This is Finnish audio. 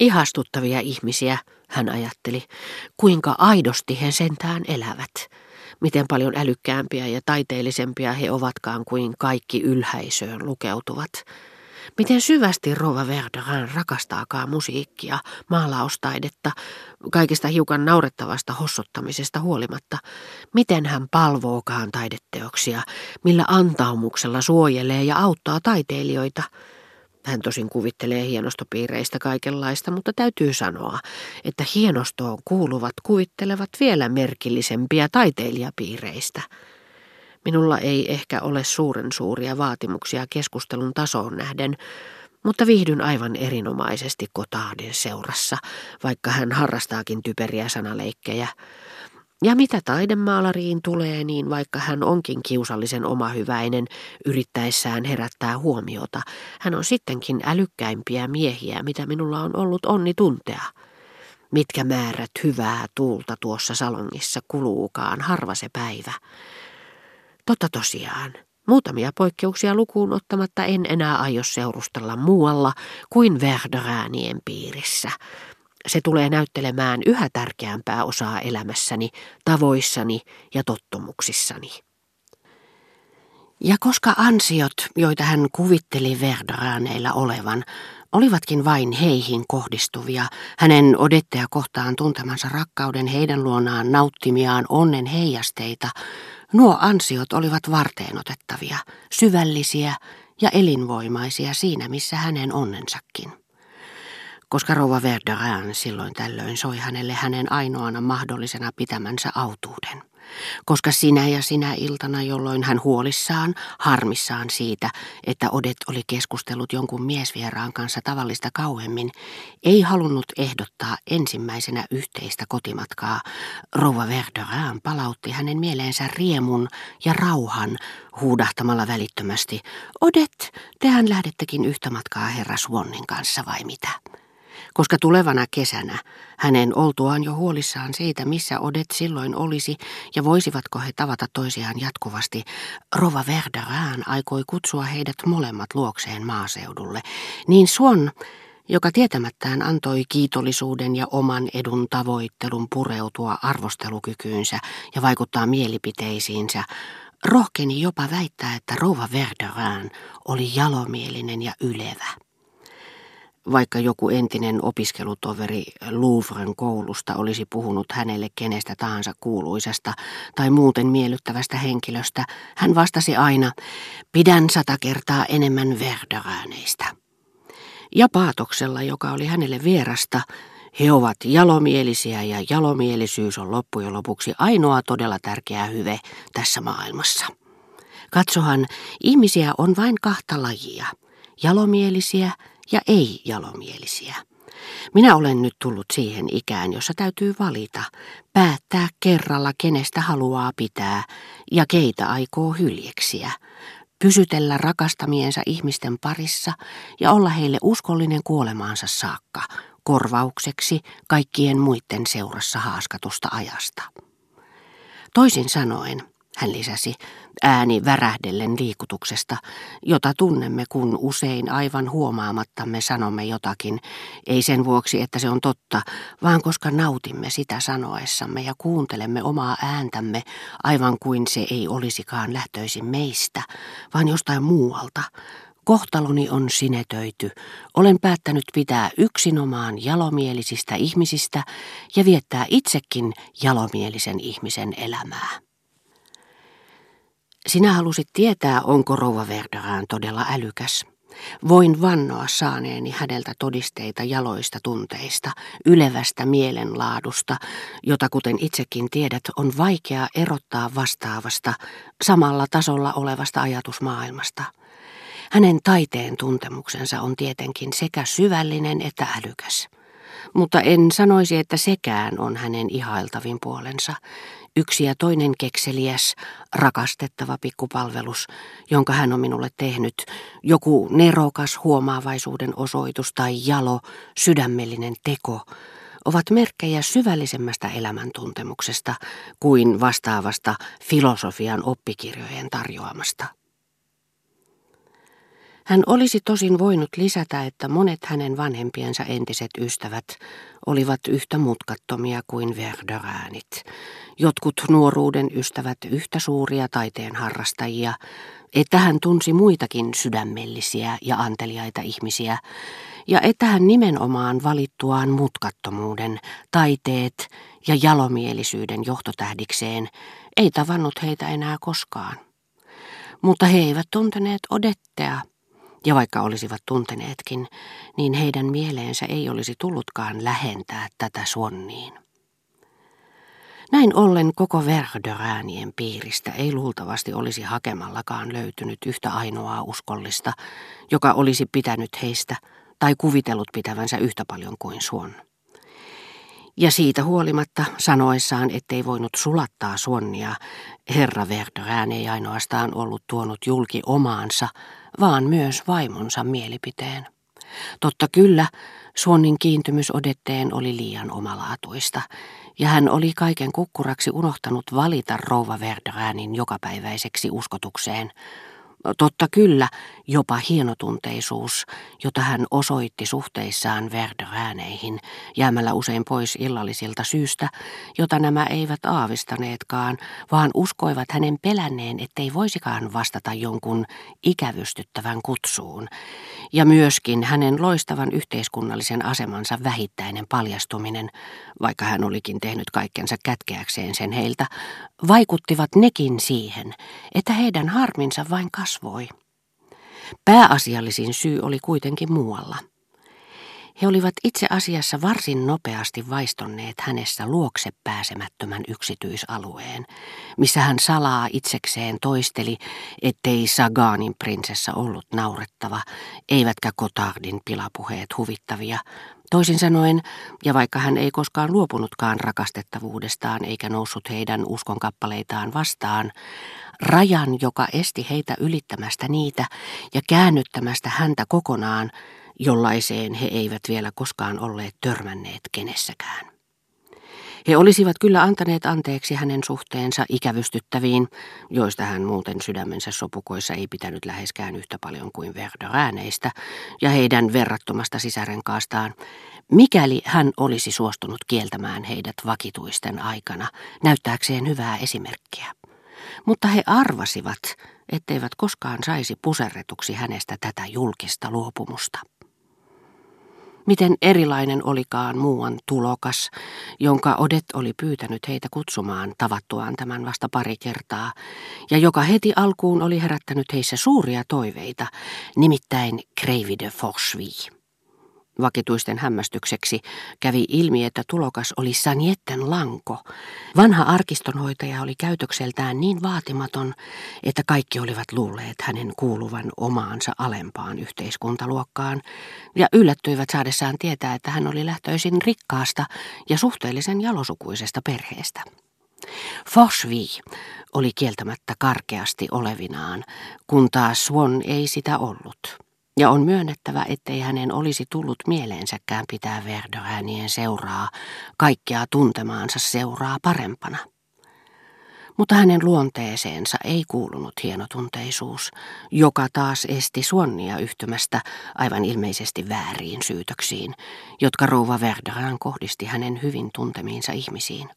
Ihastuttavia ihmisiä, hän ajatteli, kuinka aidosti he sentään elävät. Miten paljon älykkäämpiä ja taiteellisempia he ovatkaan kuin kaikki ylhäisöön lukeutuvat. Miten syvästi Rova Verderin rakastaakaan musiikkia, maalaustaidetta, kaikista hiukan naurettavasta hossottamisesta huolimatta. Miten hän palvookaan taideteoksia, millä antaumuksella suojelee ja auttaa taiteilijoita – hän tosin kuvittelee hienostopiireistä kaikenlaista, mutta täytyy sanoa, että hienostoon kuuluvat kuvittelevat vielä merkillisempiä taiteilijapiireistä. Minulla ei ehkä ole suuren suuria vaatimuksia keskustelun tasoon nähden, mutta viihdyn aivan erinomaisesti Kotaaden seurassa, vaikka hän harrastaakin typeriä sanaleikkejä. Ja mitä taidemaalariin tulee, niin vaikka hän onkin kiusallisen omahyväinen yrittäessään herättää huomiota, hän on sittenkin älykkäimpiä miehiä, mitä minulla on ollut onni tuntea. Mitkä määrät hyvää tuulta tuossa salongissa kuluukaan, harva se päivä. Totta tosiaan, muutamia poikkeuksia lukuun ottamatta en enää aio seurustella muualla kuin Verderäänien piirissä – se tulee näyttelemään yhä tärkeämpää osaa elämässäni, tavoissani ja tottumuksissani. Ja koska ansiot, joita hän kuvitteli Verdraaneilla olevan, olivatkin vain heihin kohdistuvia, hänen odetteja kohtaan tuntemansa rakkauden heidän luonaan nauttimiaan onnen heijasteita, nuo ansiot olivat varteenotettavia, syvällisiä ja elinvoimaisia siinä, missä hänen onnensakin koska rouva Verderin silloin tällöin soi hänelle hänen ainoana mahdollisena pitämänsä autuuden. Koska sinä ja sinä iltana, jolloin hän huolissaan, harmissaan siitä, että Odet oli keskustellut jonkun miesvieraan kanssa tavallista kauemmin, ei halunnut ehdottaa ensimmäisenä yhteistä kotimatkaa, rouva Verderin palautti hänen mieleensä riemun ja rauhan huudahtamalla välittömästi, Odet, tehän lähdettekin yhtä matkaa herra Swannin kanssa vai mitä? Koska tulevana kesänä hänen oltuaan jo huolissaan siitä, missä Odet silloin olisi ja voisivatko he tavata toisiaan jatkuvasti, Rova Verderään aikoi kutsua heidät molemmat luokseen maaseudulle, niin Suon, joka tietämättään antoi kiitollisuuden ja oman edun tavoittelun pureutua arvostelukykyynsä ja vaikuttaa mielipiteisiinsä, rohkeni jopa väittää, että rouva Verderään oli jalomielinen ja ylevä vaikka joku entinen opiskelutoveri Louvren koulusta olisi puhunut hänelle kenestä tahansa kuuluisesta tai muuten miellyttävästä henkilöstä, hän vastasi aina, pidän sata kertaa enemmän Verderääneistä. Ja paatoksella, joka oli hänelle vierasta, he ovat jalomielisiä ja jalomielisyys on loppujen lopuksi ainoa todella tärkeä hyve tässä maailmassa. Katsohan, ihmisiä on vain kahta lajia, jalomielisiä ja ei-jalomielisiä. Minä olen nyt tullut siihen ikään, jossa täytyy valita, päättää kerralla, kenestä haluaa pitää ja keitä aikoo hyljeksiä, pysytellä rakastamiensa ihmisten parissa ja olla heille uskollinen kuolemaansa saakka, korvaukseksi kaikkien muiden seurassa haaskatusta ajasta. Toisin sanoen, hän lisäsi, ääni värähdellen liikutuksesta, jota tunnemme, kun usein aivan huomaamattamme sanomme jotakin, ei sen vuoksi, että se on totta, vaan koska nautimme sitä sanoessamme ja kuuntelemme omaa ääntämme, aivan kuin se ei olisikaan lähtöisin meistä, vaan jostain muualta. Kohtaloni on sinetöity. Olen päättänyt pitää yksinomaan jalomielisistä ihmisistä ja viettää itsekin jalomielisen ihmisen elämää. Sinä halusit tietää, onko rouva Verderaan todella älykäs. Voin vannoa saaneeni häneltä todisteita jaloista tunteista, ylevästä mielenlaadusta, jota kuten itsekin tiedät on vaikea erottaa vastaavasta, samalla tasolla olevasta ajatusmaailmasta. Hänen taiteen tuntemuksensa on tietenkin sekä syvällinen että älykäs. Mutta en sanoisi, että sekään on hänen ihailtavin puolensa. Yksi ja toinen kekseliäs, rakastettava pikkupalvelus, jonka hän on minulle tehnyt, joku nerokas huomaavaisuuden osoitus tai jalo, sydämellinen teko, ovat merkkejä syvällisemmästä elämäntuntemuksesta kuin vastaavasta filosofian oppikirjojen tarjoamasta. Hän olisi tosin voinut lisätä, että monet hänen vanhempiensa entiset ystävät olivat yhtä mutkattomia kuin Verderäänit. Jotkut nuoruuden ystävät yhtä suuria taiteen harrastajia, että hän tunsi muitakin sydämellisiä ja anteliaita ihmisiä, ja että hän nimenomaan valittuaan mutkattomuuden, taiteet ja jalomielisyyden johtotähdikseen ei tavannut heitä enää koskaan. Mutta he eivät tunteneet Odettea, ja vaikka olisivat tunteneetkin, niin heidän mieleensä ei olisi tullutkaan lähentää tätä suonniin. Näin ollen koko Verderäänien piiristä ei luultavasti olisi hakemallakaan löytynyt yhtä ainoaa uskollista, joka olisi pitänyt heistä tai kuvitellut pitävänsä yhtä paljon kuin Suon. Ja siitä huolimatta sanoessaan, ettei voinut sulattaa Suonnia, herra Verderään ei ainoastaan ollut tuonut julki omaansa, vaan myös vaimonsa mielipiteen. Totta kyllä, Suonnin kiintymys Odetteen oli liian omalaatuista, ja hän oli kaiken kukkuraksi unohtanut valita rouva Verderäänin jokapäiväiseksi uskotukseen – Totta kyllä, jopa hienotunteisuus, jota hän osoitti suhteissaan Verderääneihin, jäämällä usein pois illallisilta syystä, jota nämä eivät aavistaneetkaan, vaan uskoivat hänen pelänneen, ettei voisikaan vastata jonkun ikävystyttävän kutsuun, ja myöskin hänen loistavan yhteiskunnallisen asemansa vähittäinen paljastuminen, vaikka hän olikin tehnyt kaikkensa kätkeäkseen sen heiltä, vaikuttivat nekin siihen, että heidän harminsa vain kasvoi. Pääasiallisin syy oli kuitenkin muualla. He olivat itse asiassa varsin nopeasti vaistonneet hänessä luokse pääsemättömän yksityisalueen, missä hän salaa itsekseen toisteli, ettei Saganin prinsessa ollut naurettava, eivätkä Kotardin pilapuheet huvittavia, Toisin sanoen, ja vaikka hän ei koskaan luopunutkaan rakastettavuudestaan eikä noussut heidän uskonkappaleitaan vastaan, rajan, joka esti heitä ylittämästä niitä ja käännyttämästä häntä kokonaan, jollaiseen he eivät vielä koskaan olleet törmänneet kenessäkään. He olisivat kyllä antaneet anteeksi hänen suhteensa ikävystyttäviin, joista hän muuten sydämensä sopukoissa ei pitänyt läheskään yhtä paljon kuin Verderääneistä ja heidän verrattomasta sisärenkaastaan, mikäli hän olisi suostunut kieltämään heidät vakituisten aikana, näyttääkseen hyvää esimerkkiä. Mutta he arvasivat, etteivät koskaan saisi puserretuksi hänestä tätä julkista luopumusta. Miten erilainen olikaan muuan tulokas, jonka Odet oli pyytänyt heitä kutsumaan tavattuaan tämän vasta pari kertaa, ja joka heti alkuun oli herättänyt heissä suuria toiveita, nimittäin Kreivi de Forsvii. Vakituisten hämmästykseksi kävi ilmi, että tulokas oli Sanjetten Lanko. Vanha arkistonhoitaja oli käytökseltään niin vaatimaton, että kaikki olivat luulleet hänen kuuluvan omaansa alempaan yhteiskuntaluokkaan ja yllättyivät saadessaan tietää, että hän oli lähtöisin rikkaasta ja suhteellisen jalosukuisesta perheestä. Forsvi oli kieltämättä karkeasti olevinaan, kun taas Swan ei sitä ollut. Ja on myönnettävä, ettei hänen olisi tullut mieleensäkään pitää Verderäänien seuraa, kaikkea tuntemaansa seuraa parempana. Mutta hänen luonteeseensa ei kuulunut hienotunteisuus, joka taas esti Suonnia yhtymästä aivan ilmeisesti vääriin syytöksiin, jotka rouva Verderään kohdisti hänen hyvin tuntemiinsa ihmisiin.